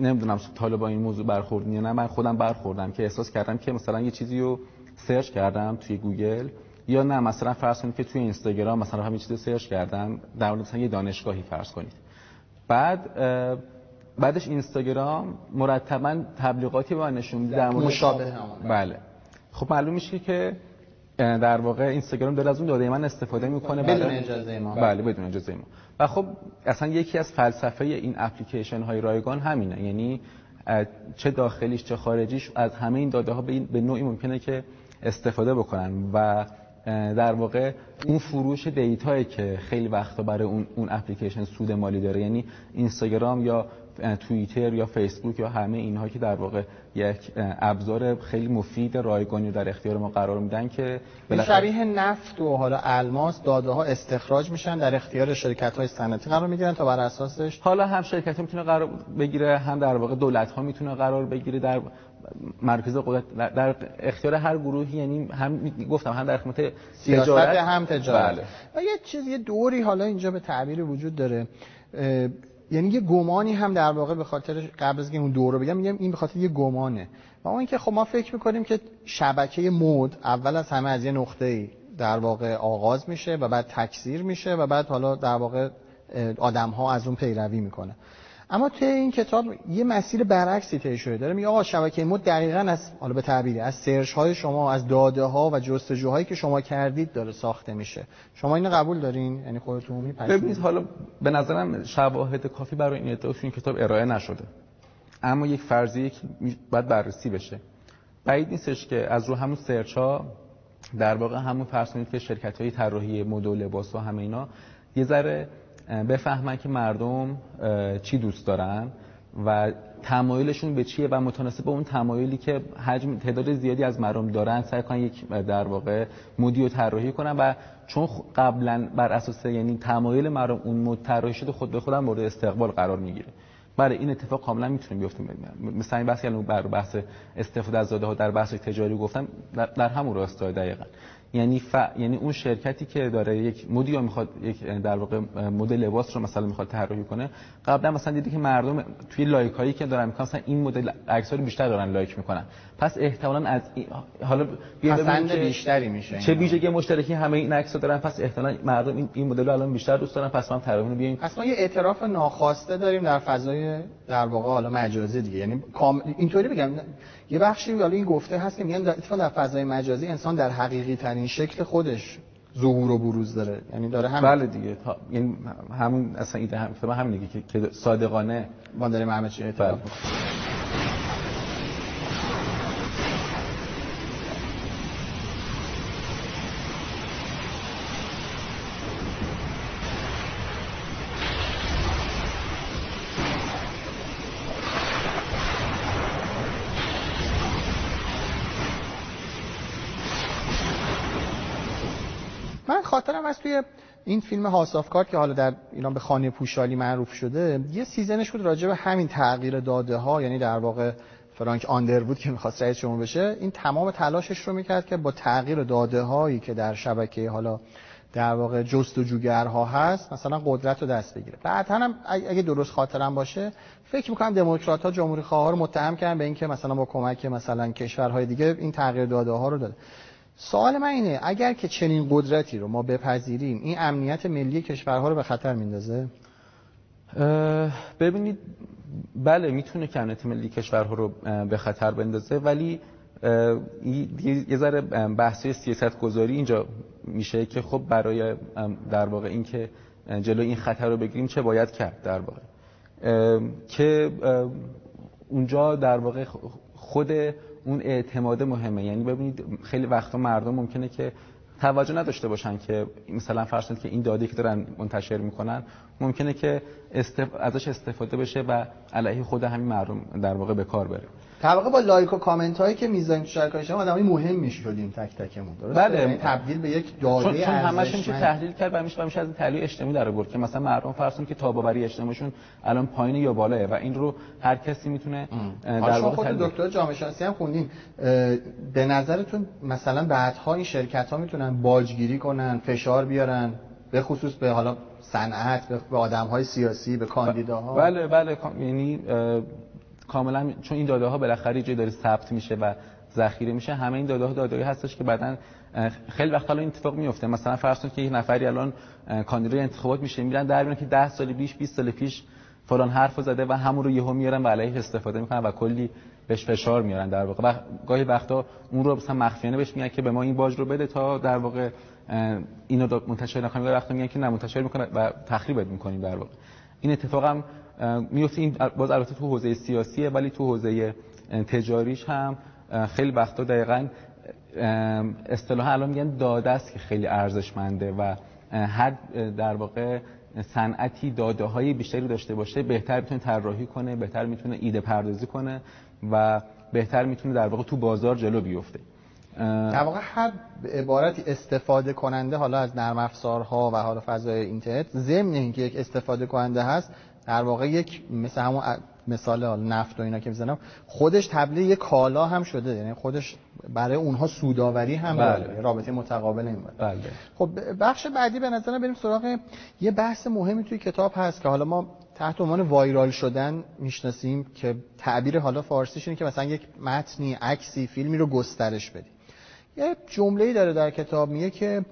S3: نمی‌دونم تا با این موضوع برخوردین یا نه من خودم برخوردم که احساس کردم که مثلا یه چیزی رو search کردم توی گوگل یا نه مثلا فرض کنید که توی اینستاگرام مثلا همین چیزی search کردم در مورد مثلا یه دانشگاهی فرض کنید. بعد بعدش اینستاگرام مرتبا تبلیغاتی به من نشون میده در
S1: مورد مشابه
S3: بله. خب معلوم میشه که در واقع اینستاگرام داره از اون داده من استفاده می‌کنه
S1: بدون اجازه ما.
S3: بله بدون اجازه ما. و خب اصلا یکی از فلسفه این اپلیکیشن های رایگان همینه. یعنی چه داخلیش چه خارجیش از همه این داده ها به نوعی ممکنه که استفاده بکنن. و در واقع اون فروش دیتایی که خیلی وقتا برای اون اپلیکیشن سود مالی داره یعنی اینستاگرام یا توییتر یا فیسبوک یا همه اینها که در واقع یک ابزار خیلی مفید رایگانی در اختیار ما قرار میدن که
S1: شبیه نفت و حالا الماس داده ها استخراج میشن در اختیار شرکت های صنعتی قرار می‌گیرن تا بر اساسش
S3: حالا هم شرکت ها می‌تونه قرار بگیره هم در واقع دولت ها می‌تونه قرار بگیره در مرکز قدرت در اختیار هر گروهی یعنی هم گفتم هم در خدمت
S1: سیاست هم تجارت. بله. و یه چیز یه دوری حالا اینجا به تعبیر وجود داره. یعنی یه گمانی هم در واقع به خاطر قبل از اون دور رو بگم میگم این به خاطر یه گمانه. و اون اینکه خب ما فکر می‌کنیم که شبکه مود اول از همه از یه نقطه ای در واقع آغاز میشه و بعد تکثیر میشه و بعد حالا در واقع آدم ها از اون پیروی می‌کنه. اما طی این کتاب یه مسیر برعکسی طی شده. داره میگه آقا شبکه مود دقیقاً از حالا به تعبیری از سرچ های شما از داده ها و جستجوهایی که شما کردید داره ساخته میشه. شما اینو قبول دارین؟ یعنی خودتون میپذیرید؟
S3: ببینید حالا به نظرم شواهد کافی برای این ادعا این کتاب ارائه نشده. اما یک فرضیه باید بررسی بشه. بعید نیستش که از رو همون سرچ ها در واقع همون فرض که شرکت های طراحی مد و لباس و همه اینا یه ذره بفهمن که مردم چی دوست دارن و تمایلشون به چیه و متناسب با اون تمایلی که حجم تعداد زیادی از مردم دارن سعی کنن یک در واقع مدی رو طراحی کنن و چون قبلا بر اساس یعنی تمایل مردم اون مد طراحی شده خود به خودم مورد استقبال قرار می‌گیره. بله این اتفاق کاملا می‌تونه بیفته مثلا این بحث بر بحث استفاده از داده ها در بحث تجاری گفتم در همون راستا دقیقاً. یعنی ف... یعنی اون شرکتی که داره یک مدی رو می‌خواد یک در واقع مدل لباس رو مثلا می‌خواد طراحی کنه قبلا مثلا دیدی که مردم توی like هایی که دارن می‌کنن مثلا این مدل عکس رو بیشتر دارن like می‌کنن. پس احتمالاً از این... حالا
S1: پسند بیشتری میشه
S3: چه ویژگی مشترکی همه این عکس دارن. پس احتمالاً مردم این, این مدل رو الان بیشتر دوست دارن. پس ما طراحی بیایم.
S1: پس ما یه اعتراف ناخواسته داریم در فضای در واقع حالا مجازی دیگه. یعنی کام... اینطوری بگم یه بخشی حالا این گفته هست که میگن در در فضای مجازی انسان در حقیقی ترین شکل خودش ظهور و بروز داره یعنی داره هم
S3: بله دیگه تا... یعنی همون اصلا ایده هم همین دیگه که صادقانه
S1: ما داریم همه چی اعتراف بله. خاطرم از توی این فیلم هاوس کارت که حالا در ایران به خانه پوشالی معروف شده یه سیزنش بود راجع به همین تغییر داده ها یعنی در واقع فرانک آندروود که می‌خواست رئیس شما بشه. این تمام تلاشش رو می‌کرد که با تغییر داده هایی که در شبکه حالا در واقع جستجوگرها هست مثلا قدرت رو دست بگیره. بعد هم اگه درست خاطرم باشه فکر می‌کنم دموکرات ها جمهوری خواه رو متهم کردن به اینکه مثلا با کمک مثلا کشورهای دیگه این تغییر داده ها رو داده. سوال من اینه اگر که چنین قدرتی رو ما بپذیریم این امنیت ملی کشورها رو به خطر میندازه؟
S3: ببینید بله می‌تونه که امنیت ملی کشورها رو به خطر بندازه ولی یه ذره بحث سیاست گذاری اینجا میشه که خب برای در واقع این که جلو این خطر رو بگیریم چه باید کرد در واقع؟ که اونجا در واقع خود اون اعتماد مهمه. یعنی ببینید خیلی وقتا مردم ممکنه که توجه نداشته باشن که مثلا فرض که این داده که دارن منتشر می‌کنن ممکنه که استف... ازش استفاده بشه و علیه خود همین مردم در واقع به کار بره
S1: واقع با لایک و کامنت هایی که می‌ذاریم تو شبکه‌های اجتماعی آدمای مهم می‌شدیم تک تکمون درسته
S3: بله.
S1: یعنی تبدیل به یک داده
S3: چون, چون همش میشه
S1: ارزشمند.
S3: تحلیل کرد و میشه و میشه از این تحلیل اجتماعی در آورد که مثلا مردم فرض که تاباوری اجتماعیشون الان پایین یا بالاه و این رو هر کسی می‌تونه در
S1: شما
S3: واقع
S1: خود دکتر جامعه شناسی هم خوندین به نظرتون مثلا بعدها این شرکت ها می‌تونن باجگیری کنن فشار بیارن به خصوص به حالا صنعت به- آدم های سیاسی به کاندیداها.
S3: بله بله یعنی کاملا چون این داده ها بالاخره یه جایی داره ثبت میشه و ذخیره میشه همه این داده ها داده هستش که بعدا اه، خیلی وقت حالا این اتفاق میفته. مثلا فرض کنید که یک نفری الان کاندیدای انتخابات میشه میرن در میارن که 10 سال پیش 20 سال پیش فلان حرفو زده و همون رو یهو میارن و علیه استفاده می‌کنن و کلی بهش فشار میارن در واقع. و گاهی وقتا اون رو مثلا مخفیانه بهش میگن که به ما این باج رو بده تا در واقع اینو منتشر نکنیم. گاهی وقتا میگن که نه منتشر می‌کنه و تخریبت می‌کنیم در واقع. این اتفاق هم اه، میفته این باز البته تو حوزه سیاسیه ولی تو حوزه تجاریش هم خیلی وقتا دقیقاً اصطلاحا الان میگن داده است که خیلی ارزشمنده و هر در واقع صنعتی داده های بیشتری داشته باشه بهتر می‌تونه طراحی کنه بهتر می‌تونه ایده پردازی کنه. و بهتر می‌تونه در واقع تو بازار جلو بیفته.
S1: در واقع هر عبارتی استفاده کننده حالا از نرم افزارها و حالا فضای اینترنت ضمن اینکه یک استفاده کننده هست در واقع یک مثل همون مثال حالا نفت و اینا که می‌زنم خودش تبدیل یک کالا هم شده. یعنی خودش برای اونها سوداوری هم
S3: بله.
S1: داره رابطه متقابل این
S3: بله.
S1: خب بخش بعدی به نظرم بریم سراغ یه بحث مهمی توی کتاب هست که حالا ما تحت عنوان وایرال شدن می‌شناسیم که تعبیر حالا فارسیش اینه که مثلا یک متنی عکسی فیلمی رو گسترش بدی یه جمله‌ای داره در کتاب میگه که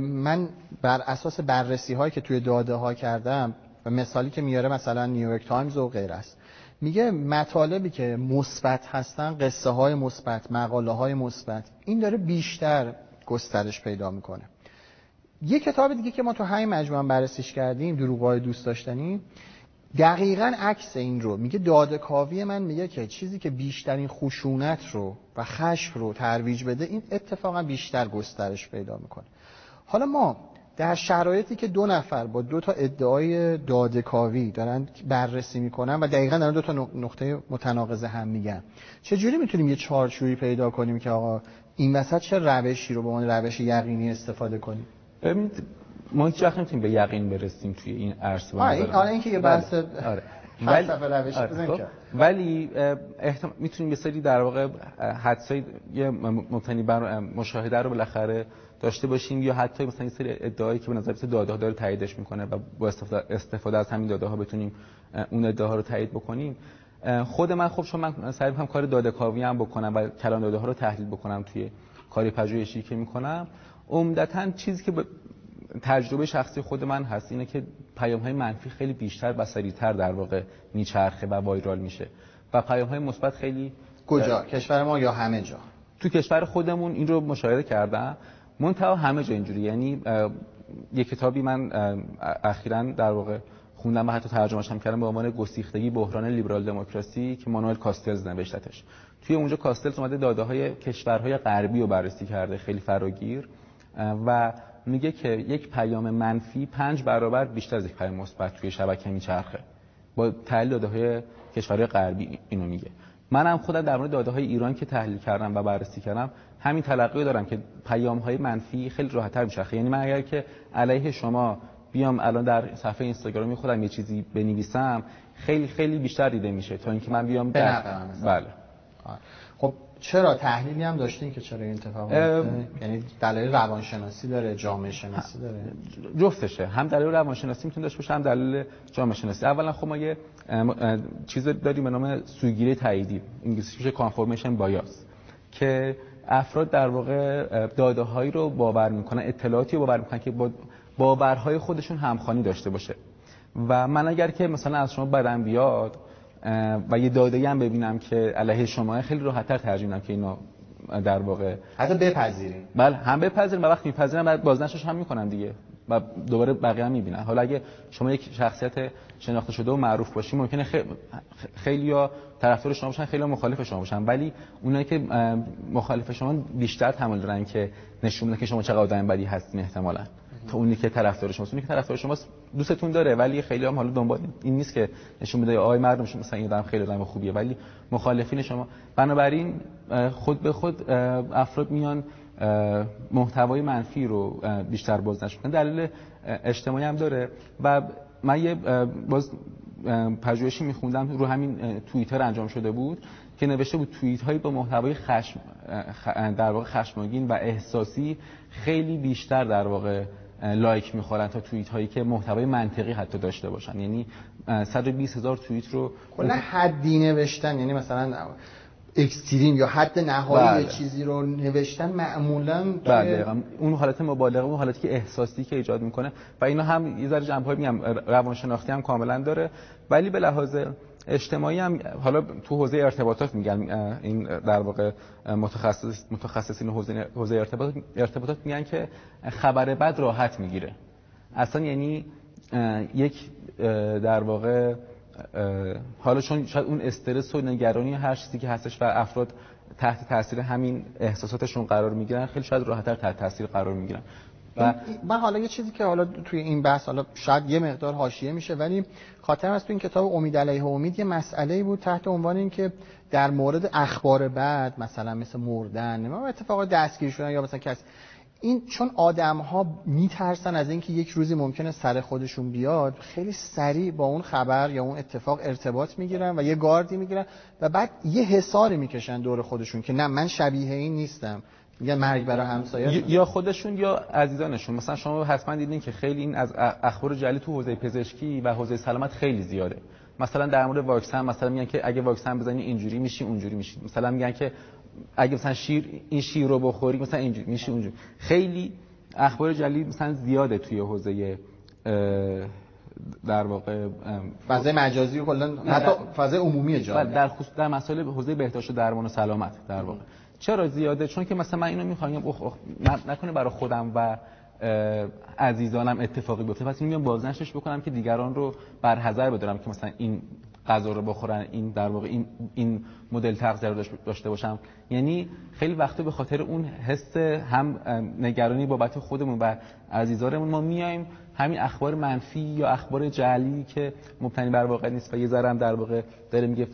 S1: من بر اساس بررسی هایی که توی داده ها کردم و مثالی که میاره مثلا نیویورک تایمز و غیره است. میگه مطالبی که مثبت هستن قصه های مثبت مقاله های مثبت این داره بیشتر گسترش پیدا می‌کنه. یه کتاب دیگه که ما تو همین مجموعه بررسیش کردیم دروغای دوست داشتنی دقیقا عکس این رو. میگه داده کاوی من میگه که چیزی که بیشترین خشونت رو و خشم رو ترویج بده این اتفاقا بیشتر گسترش پیدا می‌کنه. حالا ما در شرایطی که دو نفر با دو تا ادعای داده کاوی دارن بررسی می‌کنن و دقیقا دارن دو تا نقطه متناقض هم میگن چجوری می‌تونیم یه چارچوبی پیدا کنیم که آقا این وسط چه روشی رو به عنوان روش یقینی استفاده کنیم؟
S3: ما هیچ وقت نمی‌تونیم به یقین برسیم توی این عرصه
S1: این-. آره، این که یه بحث
S3: بله. آره.
S1: فلسفه روشی
S3: آره، خب. ولی احتم... می‌تونیم یه سری در واقع حدسای یه مبتنی بر اه، مشاهده رو بالاخره داشته باشیم یا حتی مثلا یه سری ادعایی که به نظر میاد داده ها داره تاییدش می‌کنه و با استفاده, از همین داده ها بتونیم اون ادعاها رو تایید بکنیم خود من خب چون من سعی می‌کنم کار داده کاوی هم بکنم و کلان داده ها رو تحلیل بکنم توی کاری پژوهشی که می‌کنم عمدتا چیزی که تجربه شخصی خود من هست اینه که پیام های منفی خیلی بیشتر و سریعتر در واقع میچرخه و وایرال میشه. و پیام های مثبت خیلی
S1: کجا؟ کشور ما یا همه جا؟
S3: تو کشور خودمون این رو مشاهده کردم. منتها همه جا اینجوری. یعنی یه کتابی من اخیراً در واقع خوندم و حتی ترجمه‌اش هم کردم به عنوان گسیختگی بحران لیبرال دموکراسی که مانوئل کاستلز نوشتتش. توی اونجا کاستلز اومده داده های کشورهای غربی رو بررسی کرده خیلی فراگیر. و میگه که یک پیام منفی پنج برابر بیشتر از یک پیام مثبت توی شبکه میچرخه با تحلیل داده های کشورهای غربی اینو میگه منم خودم در مورد داده های ایران که تحلیل کردم و بررسی کردم همین تلقی رو دارم که پیام های منفی خیلی راحت‌تر میچرخه یعنی من اگر که علیه شما بیام الان در صفحه اینستاگرامی خودم یه چیزی بنویسم خیلی خیلی بیشتر دیده میشه تا اینکه من بیام در-. بله.
S1: خب چرا تحلیلی هم داشتین که چرا این اتفاق یعنی دلایل روانشناسی داره جامعه شناسی داره؟
S3: جفتشه. هم دلیل روانشناسی می‌تونه داشته باشه هم دلیل جامعه شناسی. اولا خب ما یه چیز داریم به نام سوگیری تاییدی انگلیسیش میشه کانفورمیشن بایاس که افراد در واقع داده هایی رو باور می‌کنن اطلاعاتی رو باور می‌کنن که با باورهای خودشون همخوانی داشته باشه. و من اگر که مثلا از شما بدم بیاد و یه داده هم ببینم که علیه شما خیلی راحت‌تر ترجیح میدم که اینو در واقع
S1: حتی بپذیریم.
S3: بله هم بپذیرم و وقتی میپذیرم بعد بازنشرش هم می‌کنم دیگه و دوباره بقیه هم می‌بینن. حالا اگه شما یک شخصیت شناخته شده و معروف باشی ممکنه خیلی خیلی ها طرفدار شما باشن خیلی مخالف شما باشن. ولی اونایی که مخالف شما بیشتر تمایل دارن که نشون بدن که شما چقدر آدم بدی هستین احتمالاً. تا اونی که طرفدار شماست. اونی که طرفدار شماست دوستتون داره ولی خیلی هم حالا دنبال این نیست که نشون بده آی مردم شما مثلا این آدم خیلی آدم خوبیه ولی مخالفین شما. بنابراین خود به خود افراد میان محتوای منفی رو بیشتر بازنش می‌کنن دلیل اجتماعی هم داره. و من یه باز پژوهشی میخوندم رو همین توییتر انجام شده بود که نوشته بود توییت هایی با محتوای خشم در واقع خشمگین و احساسی خیلی بیشتر در واقع لایک می‌خورن تا توییت هایی که محتوای منطقی حتی داشته باشن. یعنی 120 هزار توییت رو
S1: کلا حدی نوشتن یعنی مثلا اکستریم یا حد نهایی بله. چیزی رو نوشتن معمولا
S3: بله اون حالت مبالغه اون حالتی که احساسی که ایجاد می‌کنه. و اینا هم یه ذره جنبه میگم روانشناختی هم کاملا داره. ولی به لحاظ اجتماعی هم حالا تو حوزه ارتباطات میگن این در واقع متخصص متخصصین حوزه حوزه ارتباطات میگن که خبر بد راحت می‌گیره. اصلا یعنی یک در واقع حالا چون شاید اون استرس و نگرانی هر چیزی که هستش و افراد تحت تاثیر همین احساساتشون قرار می‌گیرن خیلی شاید راحتتر تحت تاثیر قرار می‌گیرن.
S1: و من حالا یه چیزی که حالا توی این بحث حالا شاید یه مقدار حاشیه میشه ولی خاطرم هست تو این کتاب امید علیه امید یه مسئله بود تحت عنوان این که در مورد اخبار بعد مثلا مثل مردن ما اتفاق دستگیر شدن یا مثلا کس این چون آدم ها میترسن از اینکه یک روزی ممکنه سر خودشون بیاد خیلی سریع با اون خبر یا اون اتفاق ارتباط می‌گیرن و یه گاردی می‌گیرن و بعد یه حساری می‌کشن دور خودشون که نه من شبیه این نیستم. میگن مرگ برای همسایه
S3: یا خودشون یا عزیزانشون. مثلا شما حتما دیدین که خیلی این از اخبار جعلی تو حوزه پزشکی و حوزه سلامت خیلی زیاده. مثلا در مورد واکسن مثلا میگن که اگه واکسن بزنی اینجوری میشی اونجوری میشی. مثلا میگن که اگه مثلا شیر این شیر رو بخوری مثلا اینجوری میشی اونجوری. خیلی اخبار جعلی مثلا زیاده توی حوزه در واقع
S1: فضای مجازی کلا حتی فضای عمومی جامعه
S3: در خصوص در مسائل حوزه بهداشت و درمان و سلامت در واقع. چرا زیاده؟ چون که مثلا من اینو می‌خوام اخ اخ نکنه برای خودم و عزیزانم اتفاقی بیفته. پس میگم بازنشش بکنم که دیگران رو بر حذر بدارم که مثلا این غذا رو بخورن این در واقع این این مدل تغذیه رو داشته باشم. یعنی خیلی وقتا به خاطر اون حس هم نگرانی بابت خودمون و عزیزانمون ما میایم همین اخبار منفی یا اخبار جعلی که مبتنی بر واقع نیست و یه ذره هم در واقع داره میگه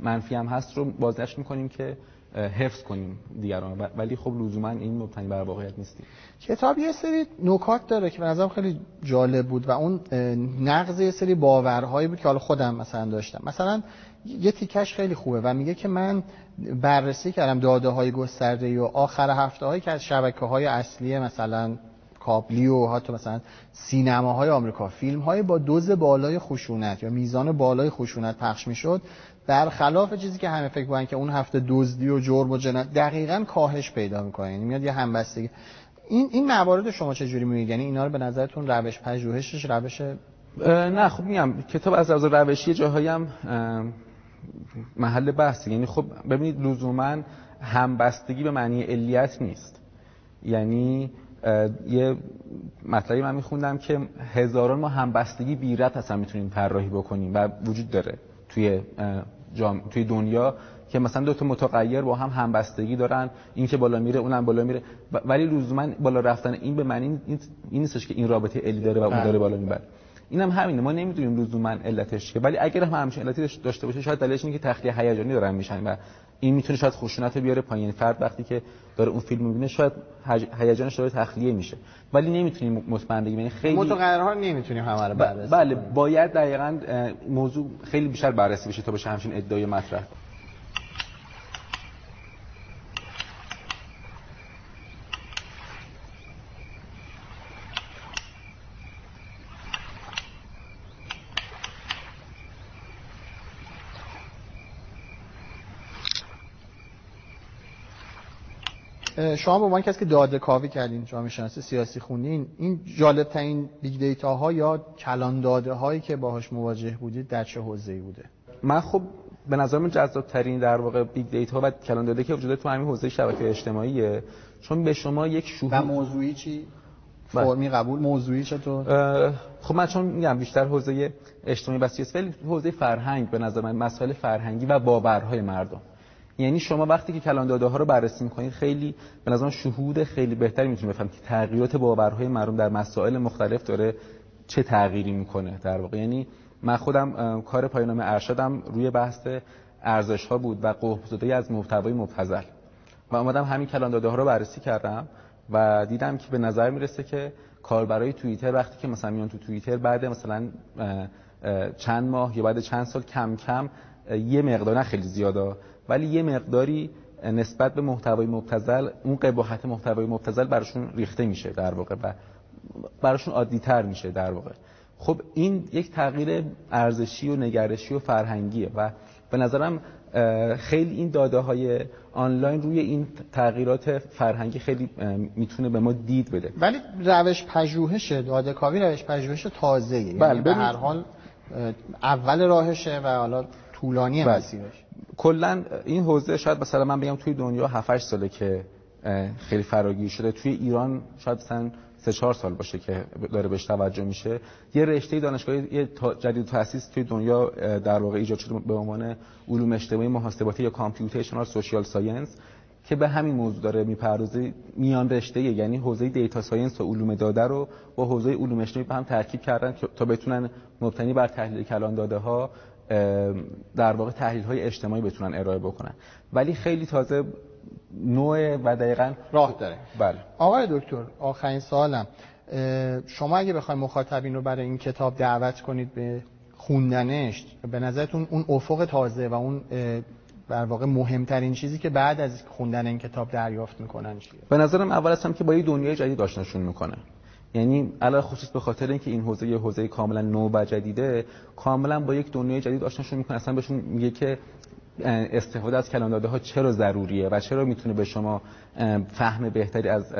S3: منفی هم هست رو بازنش می‌کنیم که حفظ کنیم دیگران ولی خب لزوما این مبتنی بر واقعیت نیستی.
S1: کتاب یه سری نکات داره که به نظرم خیلی جالب بود و اون نقض یه سری باورهایی بود که حالا خودم مثلا داشتم. مثلا یه تیکش خیلی خوبه و میگه که من بررسی کردم داده های گسترده و آخر هفته هایی که از شبکه های اصلی مثلا کابلی و حتی مثلا سینماهای آمریکا فیلم های با دوز بالای خشونت یا میزان بالای خشونت پخش می‌شد برخلاف چیزی که همه فکر کنن که اون هفته دزدی و جرم و جنایت دقیقا کاهش پیدا می‌کنه. یعنی میاد یه همبستگی. این این موارد شما چه جوری می‌بینید؟ یعنی اینا رو به نظرتون روش پژوهشش روش
S3: نه خب میگم کتاب از لحاظ روشی جاهایی هم محل بحث یعنی خب ببینید لزوما همبستگی به معنی علیت نیست. یعنی یه مطلبی من میخوندم که هزاران ما همبستگی بیرت اصلا می‌تونیم طراحی بکنیم و وجود داره توی جام... توی دنیا که مثلا دو تا متغیر با هم همبستگی دارن این که بالا میره اونم بالا میره. ولی لزوما بالا رفتن این به معنی این, این نیستش که این رابطه علی داره و اون داره بالا می‌بره. اینم هم همینه. ما نمی‌دونیم لزوما علتش که ولی اگر هم همچین علتی داشته باشه شاید دلیلش اینه که تخلیه هیجانی دارن میشن و این می‌تونه شاید خشونت بیاره پایین. فرد وقتی که داره اون فیلم می‌بینه شاید هیجانش داره تخلیه میشه. ولی نمی‌تونیم مطمئن بگیم. یعنی خیلی
S1: متغیرها نمی‌تونیم همه رو بررسی
S3: بله باید دقیقاً موضوع خیلی بیشتر بررسی بشه تا بشه همچین ادعای مطرح.
S1: شما به عنوان کسی که داده کاوی کردین جامعه شناسی سیاسی خوندین این جالب ترین big data ها یا کلان داده هایی که باهاش مواجه بودید در چه حوزه‌ای بوده؟
S3: من خب به نظر من جذاب ترین در واقع big data و کلان داده که وجود تو همین حوزه شبکه اجتماعیه. چون به شما یک شهود
S1: و موضوعی چی؟ فرمی قبول؟ موضوعی چطور؟
S3: خب من چون میگم بیشتر حوزه اجتماعی و سیاسی ولی حوزه فرهنگ به نظر من مسائل فرهنگی و باورهای مردم. یعنی شما وقتی که کلان داده ها رو بررسی می‌کنید خیلی به نظر شهود خیلی بهتری می‌تونید بفهمید که تغییرات باورهای مردم در مسائل مختلف داره چه تغییری می‌کنه در واقع. یعنی من خودم کار پایانامه ارشدم روی بحث ارزش ها بود و قهر از محتوای مبتذل و اومدم همین کلان داده ها رو بررسی کردم و دیدم که به نظر می‌رسه که کاربرای توییتر وقتی که مثلا میان تو توییتر بعد مثلا چند ماه یا بعد چند سال کم کم یه مقدار نه خیلی زیاده ولی یه مقداری نسبت به محتوای مبتذل اون قباحت محتوای مبتذل براشون ریخته میشه در واقع و براشون عادی تر میشه در واقع. خب این یک تغییر ارزشی و نگرشی و فرهنگیه و به نظرم خیلی این داده های آنلاین روی این تغییرات فرهنگی خیلی می‌تونه به ما دید بده.
S1: ولی روش پژوهش داده کاوی روش پژوهش تازه یعنی بله به هر حال اول راهشه و حالا طولانی بله. مسیرش.
S3: کلا این حوزه شاید مثلا من بگم توی دنیا 7 ساله که خیلی فراگیر شده. توی ایران شاید مثلا سه چهار سال باشه که داره بهش توجه میشه. یه رشته دانشگاهی یه جدید تاسیس توی دنیا در واقع ایجاد شده به عنوان علوم اجتماعی محاسباتی یا computational social science که به همین موضوع داره می‌پردازه. میان رشته یعنی حوزه data science و علوم داده رو با حوزه علوم اجتماعی به هم ترکیب کردن تا بتونن مبتنی بر تحلیل کلان داده ها در واقع تحلیل های اجتماعی بتونن ارائه بکنن. ولی خیلی تازه نوئه و دقیقا
S1: راه داره.
S3: بله.
S1: آقای دکتر آخرین سوالم. شما اگه بخواید مخاطبین رو برای این کتاب دعوت کنید به خوندنش به نظرتون اون افق تازه و اون در واقع مهمترین چیزی که بعد از خوندن این کتاب دریافت می‌کنن چیه؟
S3: به نظرم اول از که با یه دنیای جدید آشناشون می‌کنه. یعنی علاوه خصوص به خاطر اینکه این حوزه یه حوزه کاملا نو و جدیده کاملا با یک دنیای جدید آشناشون می‌کنه اصلا بهشون میگه که استفاده از کلان داده ها چرا ضروریه و چرا می‌تونه به شما فهم بهتری از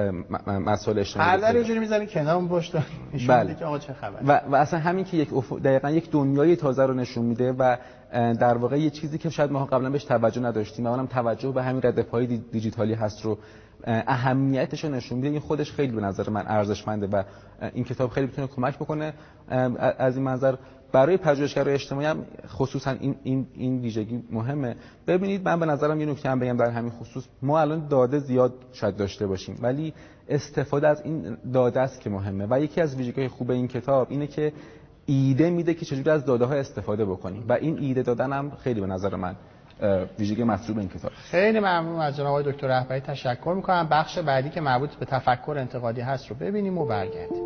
S3: مسائل اجتماعی
S1: هر در یه جوری می‌ذاری کنار اون پشت
S3: بله.
S1: که آقا چه خبر
S3: و, و اصلا همین که یک افق... دقیقا یک دنیای تازه رو نشون میده و در واقع یه چیزی که شاید ما قبلا بهش توجه نداشتیم و توجه به همین رده پای دیجیتالی هست رو اهمیتش رو نشون میده. این خودش خیلی به نظر من ارزشمنده و این کتاب خیلی می‌تونه کمک بکنه. از این منظر برای پژوهشگرای اجتماعی هم خصوصا این این این ویژگی مهمه. ببینید من به نظرم یه نکته هم بگم در همین خصوص. ما الان داده زیاد شاید داشته باشیم ولی استفاده از این داده است که مهمه. و یکی از ویژگی‌های خوب این کتاب اینه که ایده میده که چجوری از داده ها استفاده بکنیم. و این ایده دادن هم خیلی به نظر من ویژگی مطلوب این کتاب.
S1: خیلی ممنون از جناب آقای دکتر رهبری. تشکر می‌کنم. بخش بعدی که مربوط به تفکر انتقادی هست رو ببینیم و برگردیم.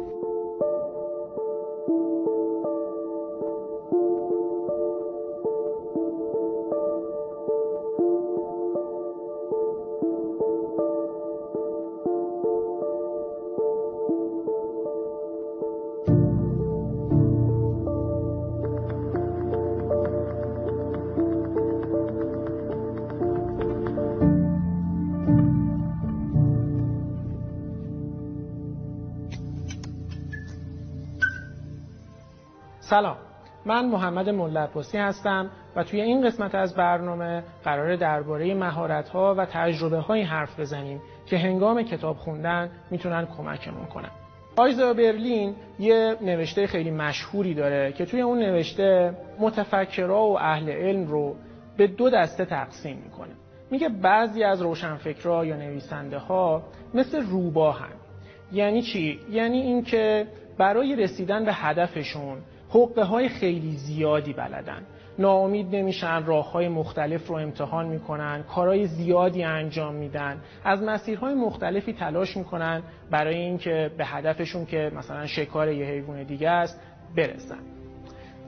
S4: سلام من محمد ملعباسی هستم و توی این قسمت از برنامه قرار درباره مهارت‌ها و تجربه های حرف بزنیم که هنگام کتاب خوندن می‌تونن کمکمون کنن. آیزا برلین یه نوشته خیلی مشهوری داره که توی اون نوشته متفکرها و اهل علم رو به دو دسته تقسیم می‌کنه. میگه بعضی از روشنفکرها یا نویسنده ها مثل روباهن. یعنی چی؟ یعنی اینکه برای رسیدن به هدفشون حقه های خیلی زیادی بلدن. ناامید نمیشن راه های مختلف رو امتحان می‌کنن کارهای زیادی انجام میدن. از مسیرهای مختلفی تلاش می‌کنن برای اینکه به هدفشون که مثلا شکار یه حیوان دیگه است برسن.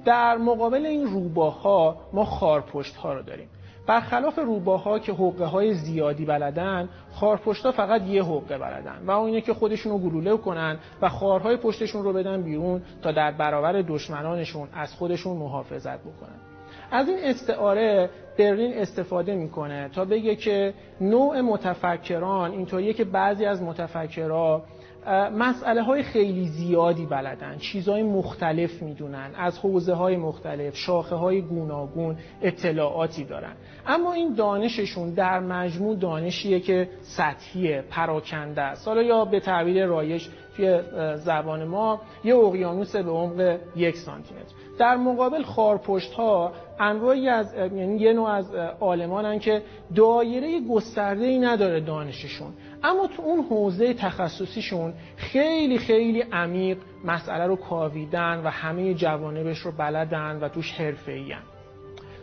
S4: در مقابل این روباها ما خارپشت ها رو داریم. برخلاف روباها که حقه های زیادی بلدن خارپشتا فقط یه حقه بلدن و اون اینه که خودشون رو گلوله کنن و خارهای پشتشون رو بدن بیرون تا در برابر دشمنانشون از خودشون محافظت بکنن. از این استعاره برلین استفاده می‌کنه تا بگه که نوع متفکران اینطوریه که بعضی از متفکرها مسئله های خیلی زیادی بلدن. چیزهای مختلف می‌دونن. از حوزه های مختلف شاخه های گوناگون اطلاعاتی دارن. اما این دانششون در مجموع دانشیه که سطحیه پراکنده است. حالا یا به تعبیر رایش توی زبان ما یه اقیانوس به عمق یک سانتی در مقابل خارپشت ها انواعی از یعنی یه نوع از عالمانن که دایره گسترده ای نداره دانششون. اما تو اون حوزه تخصصیشون خیلی خیلی عمیق مسئله رو کاویدن و همه جوانبش رو بلدن و توش حرفه‌این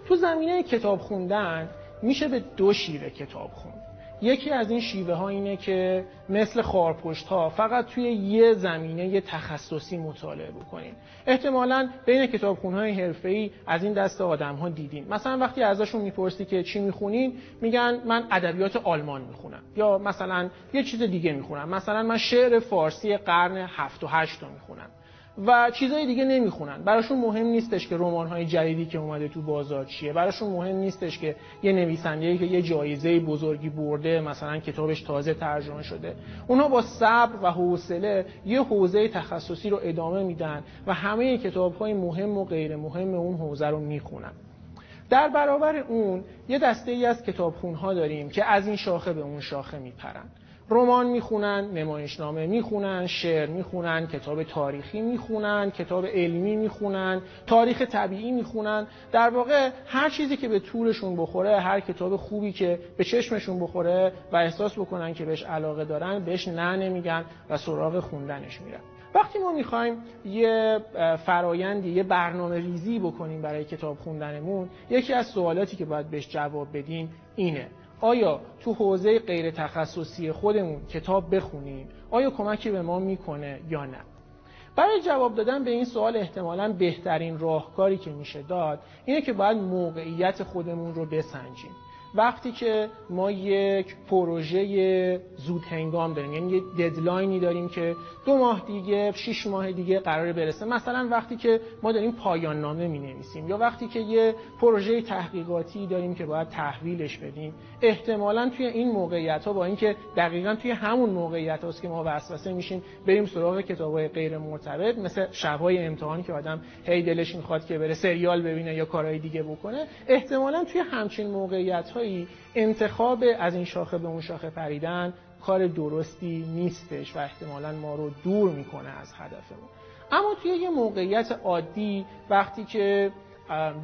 S4: تو زمینه کتاب خوندن میشه به دو شیوه کتاب خوند. یکی از این شیوه ها اینه که مثل خارپشت ها فقط توی یه زمینه یه تخصصی مطالعه بکنین. احتمالا بین کتابخون های حرفه‌ای از این دست آدم ها دیدین. مثلا وقتی ازشون می‌پرسی که چی می‌خونین میگن من ادبیات آلمان می‌خونم. یا مثلا یه چیز دیگه می‌خونم. مثلا من شعر فارسی قرن 7 و 8 رو می‌خونم. و چیزای دیگه نمی‌خونن. براشون مهم نیستش که های جدیدی که اومده تو بازار چیه. براشون مهم نیستش که یه نویسنده که یه جایزه بزرگی برده مثلا کتابش تازه ترجمه شده. اونها با صبر و حوصله یه حوزه تخصصی رو ادامه میدن و همه های مهم و غیر مهم اون حوزه رو می‌خونن. در برابر اون یه دسته ای از کتابخونها داریم که از این شاخه به اون شاخه میپرن. رمان می‌خونن نمایشنامه می‌خونن شعر می‌خونن کتاب تاریخی می‌خونن کتاب علمی می‌خونن تاریخ طبیعی می‌خونن. در واقع هر چیزی که به طورشون بخوره هر کتاب خوبی که به چشمشون بخوره و احساس بکنن که بهش علاقه دارن بهش نه نمیگن و سراغ خوندنش میرن. وقتی ما می‌خوایم یه فرایندی یه برنامه ریزی بکنیم برای کتاب خوندنمون یکی از سوالاتی که باید بهش جواب بدیم اینه آیا تو حوزه غیر تخصصی خودمون کتاب بخونیم؟ آیا کمکی به ما می‌کنه یا نه؟ برای جواب دادن به این سوال احتمالا بهترین راهکاری که میشه داد اینه که باید موقعیت خودمون رو بسنجیم. وقتی که ما یک پروژه زود هنگام داریم یعنی یه ددلاینی داریم که دو ماه دیگه شش ماه دیگه قرار برسه. مثلا وقتی که ما داریم پایان نامه می نویسیم یا وقتی که یه پروژه تحقیقاتی داریم که باید تحویلش بدیم احتمالا توی این موقعیت ها با اینکه دقیقا توی همون موقعیت هاست که ما وسوسه میشیم بریم سراغ کتاب های غیر مرتبط مثل شبهای امتحان که آدم هی دلش می‌خواد که بره سریال ببینه یا کارهای دیگه بکنه. احتمالا توی همچین موقعیت انتخاب از این شاخه به اون شاخه پریدن کار درستی نیستش و احتمالا ما رو دور می‌کنه از هدفمون. اما توی یه موقعیت عادی وقتی که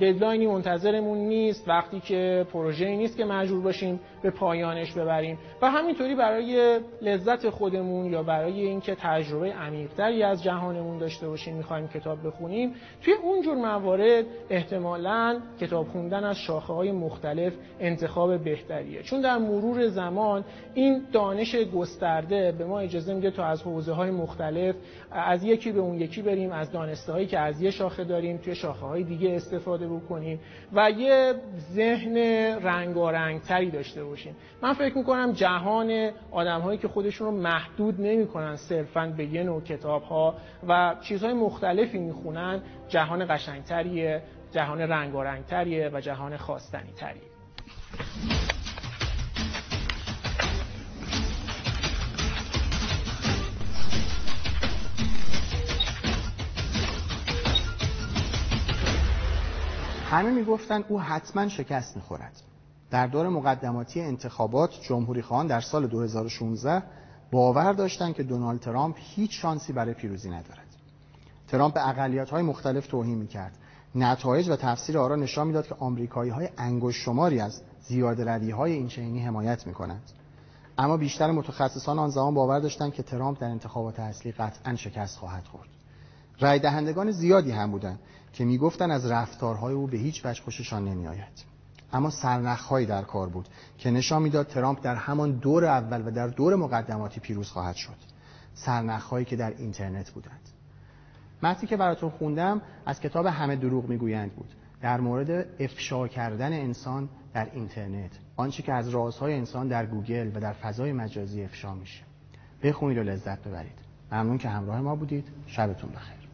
S4: ددلاینی منتظرمون نیست وقتی که پروژه نیست که مجبور باشیم به پایانش ببریم. و همینطوری برای لذت خودمون یا برای اینکه تجربه عمیقتری از جهانمون داشته باشیم می‌خوایم کتاب بخونیم توی اونجور موارد احتمالا کتاب خوندن از شاخه های مختلف انتخاب بهتریه. چون در مرور زمان این دانش گسترده به ما اجازه میده تا از حوزه مختلف از یکی به اون یکی بریم از دانسته هایی که از یه شاخه داریم توی شاخه های دیگه استفاده بکنیم و یه ذهن رنگارنگ تری داشته باشیم. من فکر می‌کنم جهان آدم هایی که خودشون رو محدود نمی‌کنن صرفا به یه نوع کتاب ها و چیزهای مختلفی می‌خونن جهان قشنگتریه جهان رنگارنگتریه و جهان خواستنی
S1: همه می‌گفتن او حتما شکست می‌خورد. در دور مقدماتی انتخابات جمهوری خواهان در سال 2016 باور داشتند که دونالد ترامپ هیچ شانسی برای پیروزی ندارد. ترامپ به اقلیت های مختلف توهین می‌کرد. نتایج و تفسیر آرا نشان می‌داد که آمریکایی های انگشت شماری از زیاد روی های این چینی حمایت می‌کنند. اما بیشتر متخصصان آن زمان باور داشتند که ترامپ در انتخابات اصلی قطعا شکست خواهد خورد. رای دهندگان زیادی هم بودند. که می‌گفتند از رفتارهای او به هیچ وجه خوششان نمیآید. اما سرنخهایی در کار بود که نشان می‌داد ترامپ در همان دور اول و در دور مقدماتی پیروز خواهد شد. سرنخهایی که در اینترنت بودند. متنی که براتون خوندم از کتاب همه دروغ می‌گویند بود. در مورد افشا کردن انسان در اینترنت. آنچه که از رازهای انسان در گوگل و در فضای مجازی افشا میشه. بخونید و لذت ببرید. ممنون که همراه ما بودید. شبتون بخیر.